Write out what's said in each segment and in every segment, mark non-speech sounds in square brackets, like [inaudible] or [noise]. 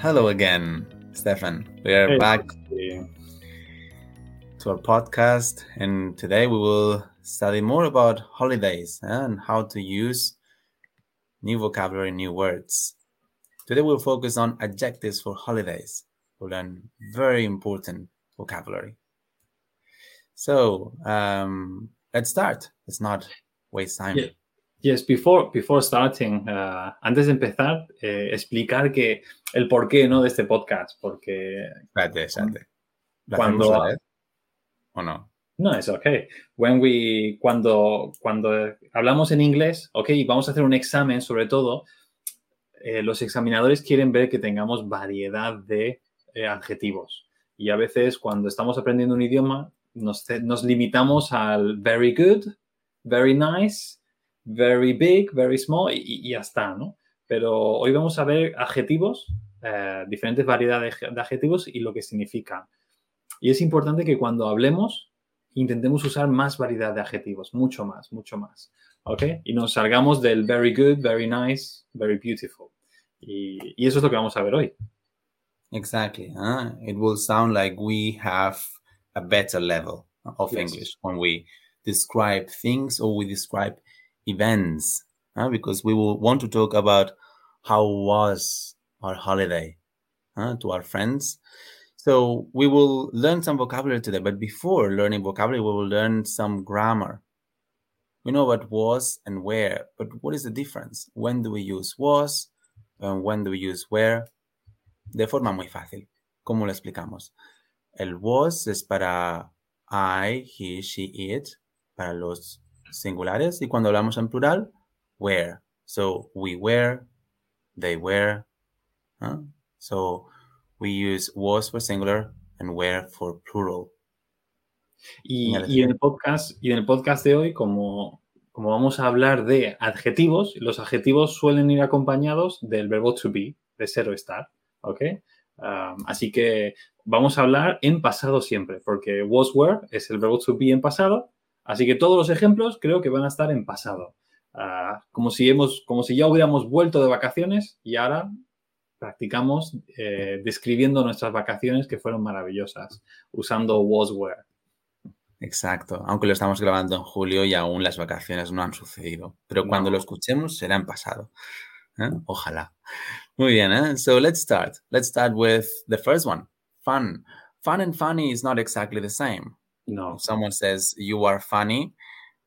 Hello again, Stefan. We are Hey. back to our podcast, and today we will study more about holidays and how to use new vocabulary, new words. Today we'll focus on adjectives for holidays. We'll learn very important vocabulary. So um, let's start. Let's not waste time. Yeah. Yes, before, before starting, uh, antes de empezar, eh, explicar que el porqué ¿no? de este podcast, porque Espérate, espérate. ¿Lo Cuando- vez? ¿O no? no es ok. When we, cuando, cuando hablamos en inglés, ok, vamos a hacer un examen, sobre todo, eh, los examinadores quieren ver que tengamos variedad de eh, adjetivos. Y a veces cuando estamos aprendiendo un idioma, nos, nos limitamos al very good, very nice, very big, very small y, y ya está, ¿no? Pero hoy vamos a ver adjetivos, eh, diferentes variedades de adjetivos y lo que significan. Y es importante que cuando hablemos intentemos usar más variedad de adjetivos, mucho más, mucho más. ¿Ok? Y nos salgamos del very good, very nice, very beautiful. Y, y eso es lo que vamos a ver hoy. Exactly. huh? It will sound like we have a better level of Yes. English when we describe things or we describe events, huh? because we will want to talk about how was our holiday huh, to our friends. So we will learn some vocabulary today, but before learning vocabulary, we will learn some grammar. We know what was and where, but what is the difference? When do we use was and when do we use where? de forma muy fácil. ¿Cómo lo explicamos? El was es para I, he, she, it, para los singulares. Y cuando hablamos en plural, where. So we were, they were. huh? So we use was for singular and were for plural. Y, y en, el podcast, y en el podcast de hoy, como, como vamos a hablar de adjetivos, los adjetivos suelen ir acompañados del verbo to be, de ser o estar. ¿Ok? Um, así que vamos a hablar en pasado siempre, porque was were es el verbo to be en pasado. Así que todos los ejemplos creo que van a estar en pasado. Ah, como, si hemos, como si ya hubiéramos vuelto de vacaciones y ahora practicamos eh, describiendo nuestras vacaciones que fueron maravillosas, usando was. Exacto. Aunque lo estamos grabando en julio y aún las vacaciones no han sucedido. Pero cuando No. lo escuchemos será en pasado. ¿eh? Ojalá. Muy bien. ¿eh? So let's start. Let's start with the first one. Fun. Fun and funny is not exactly the same. No. If someone says you are funny,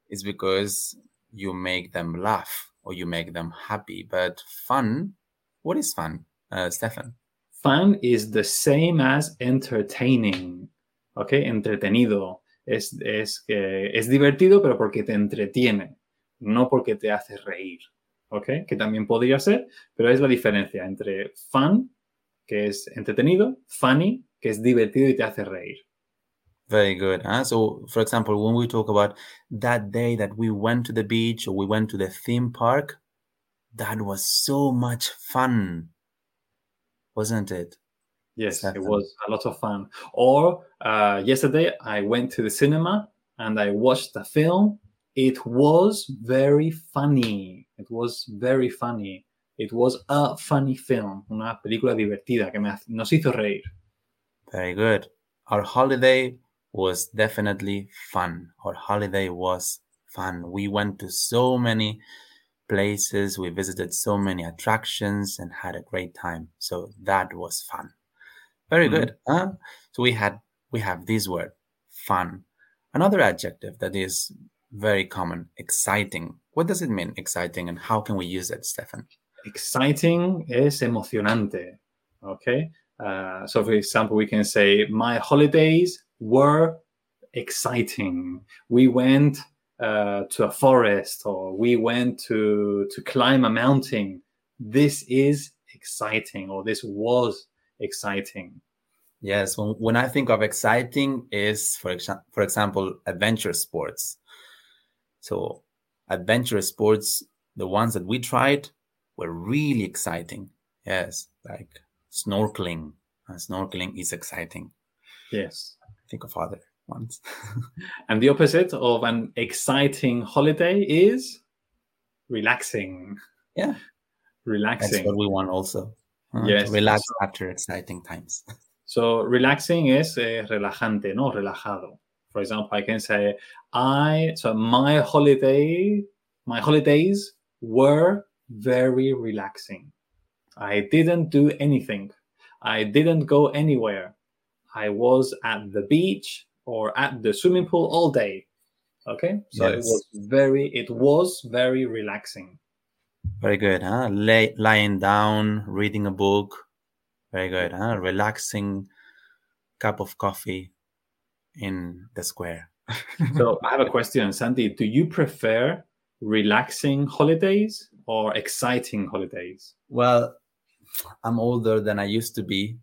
it's because you make them laugh or you make them happy. But fun, what is fun, uh, Stefan? Fun is the same as entertaining. ¿Ok? Entretenido. Es, es, que es divertido, pero porque te entretiene, no porque te hace reír. ¿Ok? Que también podría ser, pero es la diferencia entre fun, que es entretenido, funny, que es divertido y te hace reír. Very good. Huh? So, for example, when we talk about that day that we went to the beach or we went to the theme park, that was so much fun, wasn't it? Yes, it was a lot of fun. Or uh, yesterday, I went to the cinema and I watched the film. It was very funny. It was very funny. It was a funny film. Una película divertida que me, nos hizo reír. Very good. Our holiday was definitely fun. Our holiday was fun. We went to so many places, we visited so many attractions and had a great time. So that was fun. Very Mhm. good. Huh? So we had we have this word, fun. Another adjective that is very common, exciting. What does it mean, exciting, and how can we use it, Stefan? Exciting es emocionante. Okay. Uh, so, for example, we can say, My holidays were exciting. We went uh, to a forest or we went to, to climb a mountain. This is exciting or this was exciting. Yes, when, when I think of exciting is for exa- for example adventure sports. So adventure sports, the ones that we tried were really exciting. Yes, like snorkeling. Uh, snorkeling is exciting. Yes. Think of other ones. [laughs] And the opposite of an exciting holiday is relaxing. Yeah. Relaxing. That's what we want also. Uh, Yes. Relax after exciting times. [laughs] So relaxing is eh, relajante, no relajado. For example, I can say I so my holiday my holidays were very relaxing. I didn't do anything. I didn't go anywhere. I was at the beach or at the swimming pool all day. Okay? So it was very it was very relaxing. Very good, huh? Lay, lying down, reading a book. Very good, huh? Relaxing cup of coffee in the square. [laughs] So I have a question, Sandy. Do you prefer relaxing holidays or exciting holidays? Well, I'm older than I used to be.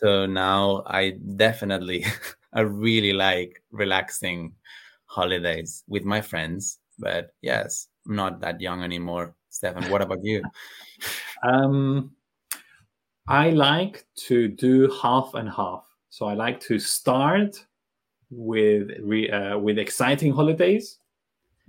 So now I definitely, [laughs] I really like relaxing holidays with my friends. But yes, I'm not that young anymore. Stefan, what about you? [laughs] Um, I like to do half and half. So I like to start with re, uh, with exciting holidays,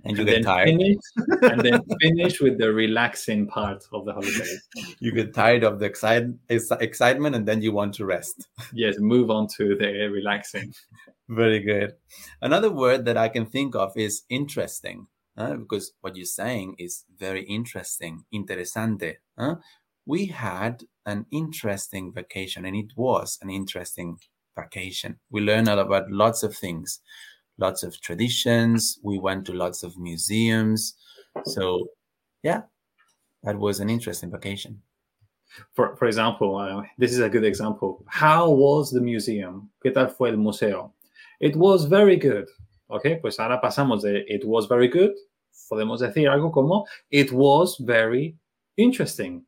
And you and get tired. finish, [laughs] and then finish with the relaxing part of the holiday You get tired of the excite, excitement and then you want to rest. Yes, move on to the relaxing. [laughs] Very good. Another word that I can think of is interesting, uh, because what you're saying is very interesting, interesante. uh. We had an interesting vacation, and it was an interesting vacation. We learned about lots of things, lots of traditions. We went to lots of museums. So, yeah, that was an interesting vacation. For for example, uh, this is a good example. How was the museum? ¿Qué tal fue el museo? It was very good. Ok, pues ahora pasamos de it was very good. Podemos decir algo como it was very interesting.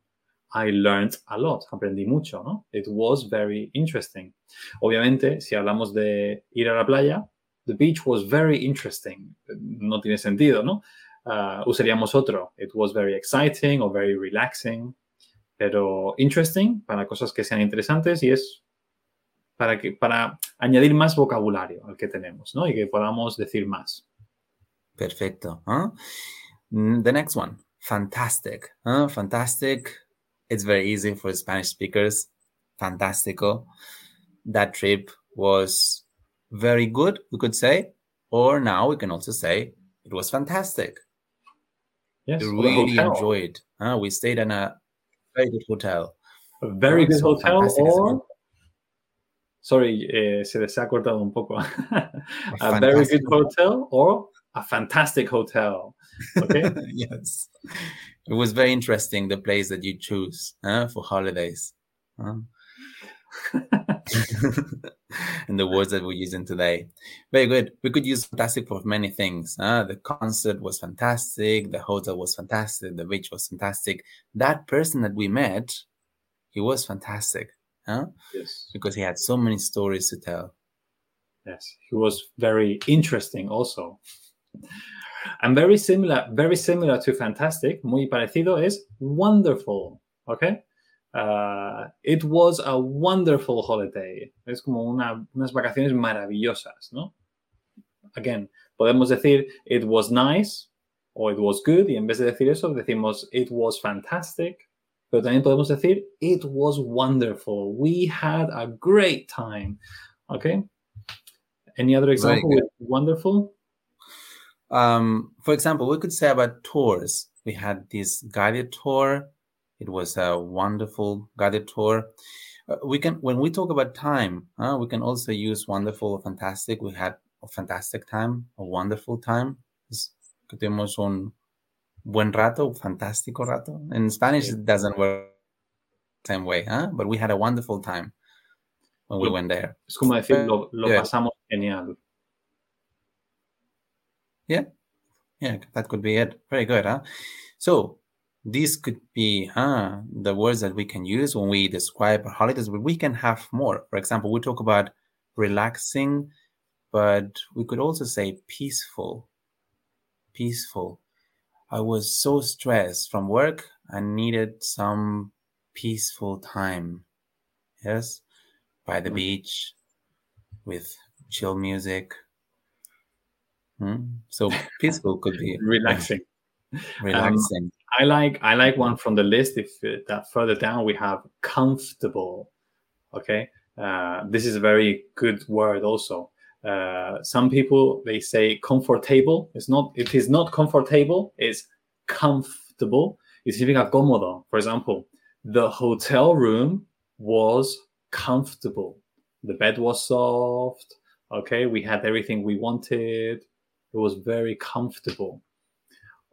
I learned a lot. Aprendí mucho, ¿no? It was very interesting. Obviamente, si hablamos de ir a la playa, the beach was very interesting. No tiene sentido, ¿no? Ah, usaríamos otro. It was very exciting or very relaxing pero interesting para cosas que sean interesantes y es para, que, para añadir más vocabulario al que tenemos, ¿no? Y que podamos decir más. Perfecto. Huh? Mm, The next one, fantastic. Huh? Fantastic. It's very easy for Spanish speakers. Fantastico. That trip was very good, we could say. Or now we can also say it was fantastic. Yes, We really enjoyed. Huh? We stayed in a very good hotel. A very good So hotel fantastic is a or... Sorry, eh, se les ha cortado un poco. [laughs] a very good hotel or a fantastic hotel. Okay? [laughs] yes. It was very interesting the place that you choose huh, for holidays. Huh? [laughs] and the words that we're using today. Very good. We could use fantastic for many things. huh? the concert was fantastic. The hotel was fantastic. The beach was fantastic. That person that we met, he was fantastic huh? yes. because he had so many stories to tell. Yes, he was very interesting also. And very similar, very similar to fantastic, muy parecido is wonderful, okay? Uh, it was a wonderful holiday. Es como una, unas vacaciones maravillosas, ¿no? Again, podemos decir it was nice o it was good y en vez de decir eso decimos it was fantastic, pero también podemos decir it was wonderful. We had a great time, okay? Any other example with wonderful? Um, for example, we could say about tours. We had this guided tour. It was a wonderful guided tour. Uh, we can, when we talk about time, uh, we can also use wonderful or fantastic. We had a fantastic time, a wonderful time. Es que tuvimos un buen rato, fantástico rato. In Spanish, it doesn't work the same way, huh? But we had a wonderful time when we went there. Es como decir lo, lo Yeah. pasamos genial. Yeah, Yeah, that could be it. Very good, huh? So these could be huh, the words that we can use when we describe holidays, but we can have more. For example, we talk about relaxing, but we could also say peaceful. Peaceful. I was so stressed from work, I needed some peaceful time. Yes, by the Mm. beach with chill music. Hmm? So peaceful could be [laughs] Relaxing. relaxing. I like I like one from the list. If uh, that further down we have comfortable. Okay, uh, this is a very good word also. Uh, some people they say comfortable. It's not. It is not comfortable. It's comfortable. Y significa cómodo. For example, the hotel room was comfortable. The bed was soft. Okay, we had everything we wanted. It was very comfortable.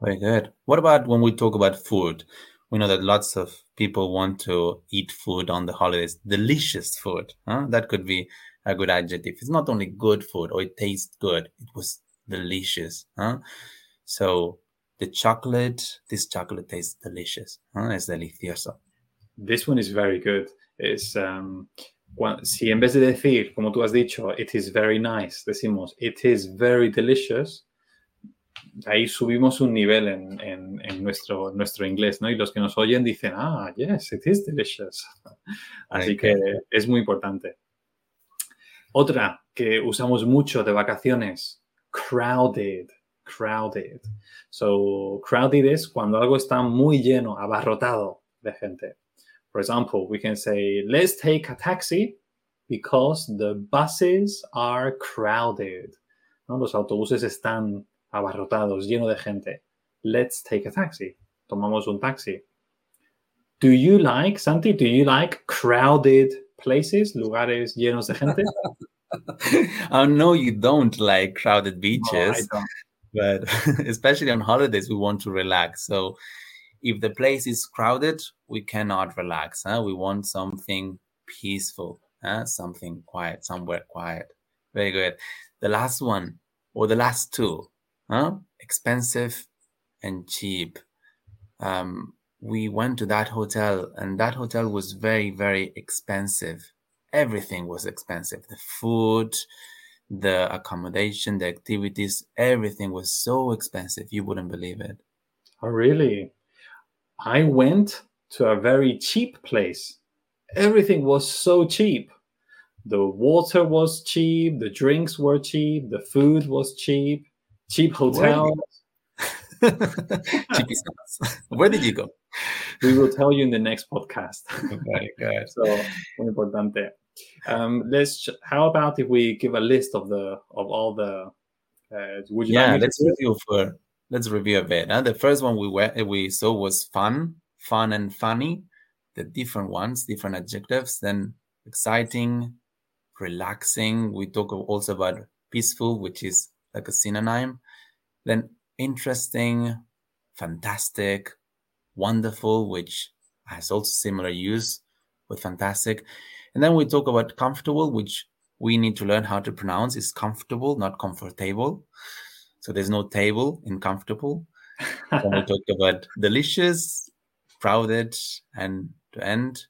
Very good. What about when we talk about food? We know that lots of people want to eat food on the holidays. Delicious food. Huh? That could be a good adjective. It's not only good food or it tastes good. It was delicious. Huh? So the chocolate, this chocolate tastes delicious. Huh? Delicioso. This one is very good. It's um, si en vez de decir, como tú has dicho, it is very nice, decimos it is very delicious, ahí subimos un nivel en, en, en, nuestro, nuestro inglés, ¿no? Y los que nos oyen dicen, ah, yes, it is delicious. [laughs] Así que es muy importante. Otra que usamos mucho de vacaciones, crowded, crowded. So, crowded es cuando algo está muy lleno, abarrotado de gente. For example, we can say, let's take a taxi because the buses are crowded. ¿no? Los autobuses están abarrotados, lleno de gente. Let's take a taxi. Tomamos un taxi. Do you like, Santi, do you like crowded places, lugares llenos de gente? [laughs] I know you don't like crowded beaches, no, but [laughs] especially on holidays, we want to relax. So if the place is crowded, we cannot relax. Huh? We want something peaceful, huh? something quiet, somewhere quiet. Very good. The last one, or the last two, huh? expensive and cheap. Um, we went to that hotel, and that hotel was very, very expensive. Everything was expensive. The food, the accommodation, the activities, everything was so expensive. You wouldn't believe it. Oh, really? I went to a very cheap place. Everything was so cheap. The water was cheap, the drinks were cheap, the food was cheap, cheap hotels. [laughs] Cheap stuff. Where did you go? We will tell you in the next podcast. Okay, good. so, muy importante. Um, let's. How about if we give a list of the of all the? Uh, would you yeah, like let's review for let's review a bit. Huh? The first one we went, we saw was fun, fun and funny, the different ones, different adjectives. Then exciting, relaxing. We talk also about peaceful, which is like a synonym. Then interesting, fantastic, wonderful, which has also similar use with fantastic. And then we talk about comfortable, which we need to learn how to pronounce is comfortable, not comfortable. So there's no table in comfortable. [laughs] when we talk about delicious, crowded, and to end,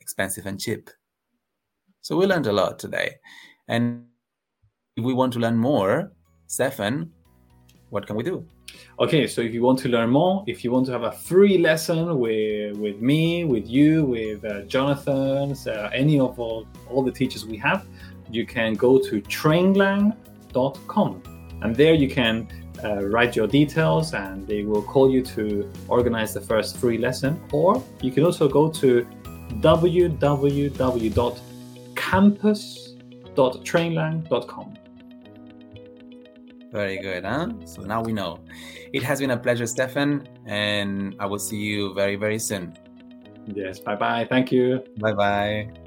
expensive and cheap. So we learned a lot today. And if we want to learn more, Stefan, what can we do? Okay, so if you want to learn more, if you want to have a free lesson with with me, with you, with uh, Jonathan, uh, any of all, all the teachers we have, you can go to trainlang.com and there you can uh, write your details and they will call you to organize the first free lesson. Or you can also go to www.campus.trainlang.com. Very good, huh? So now we know. It has been a pleasure, Stefan, and I will see you very, very soon. Yes, bye bye. Thank you. Bye bye.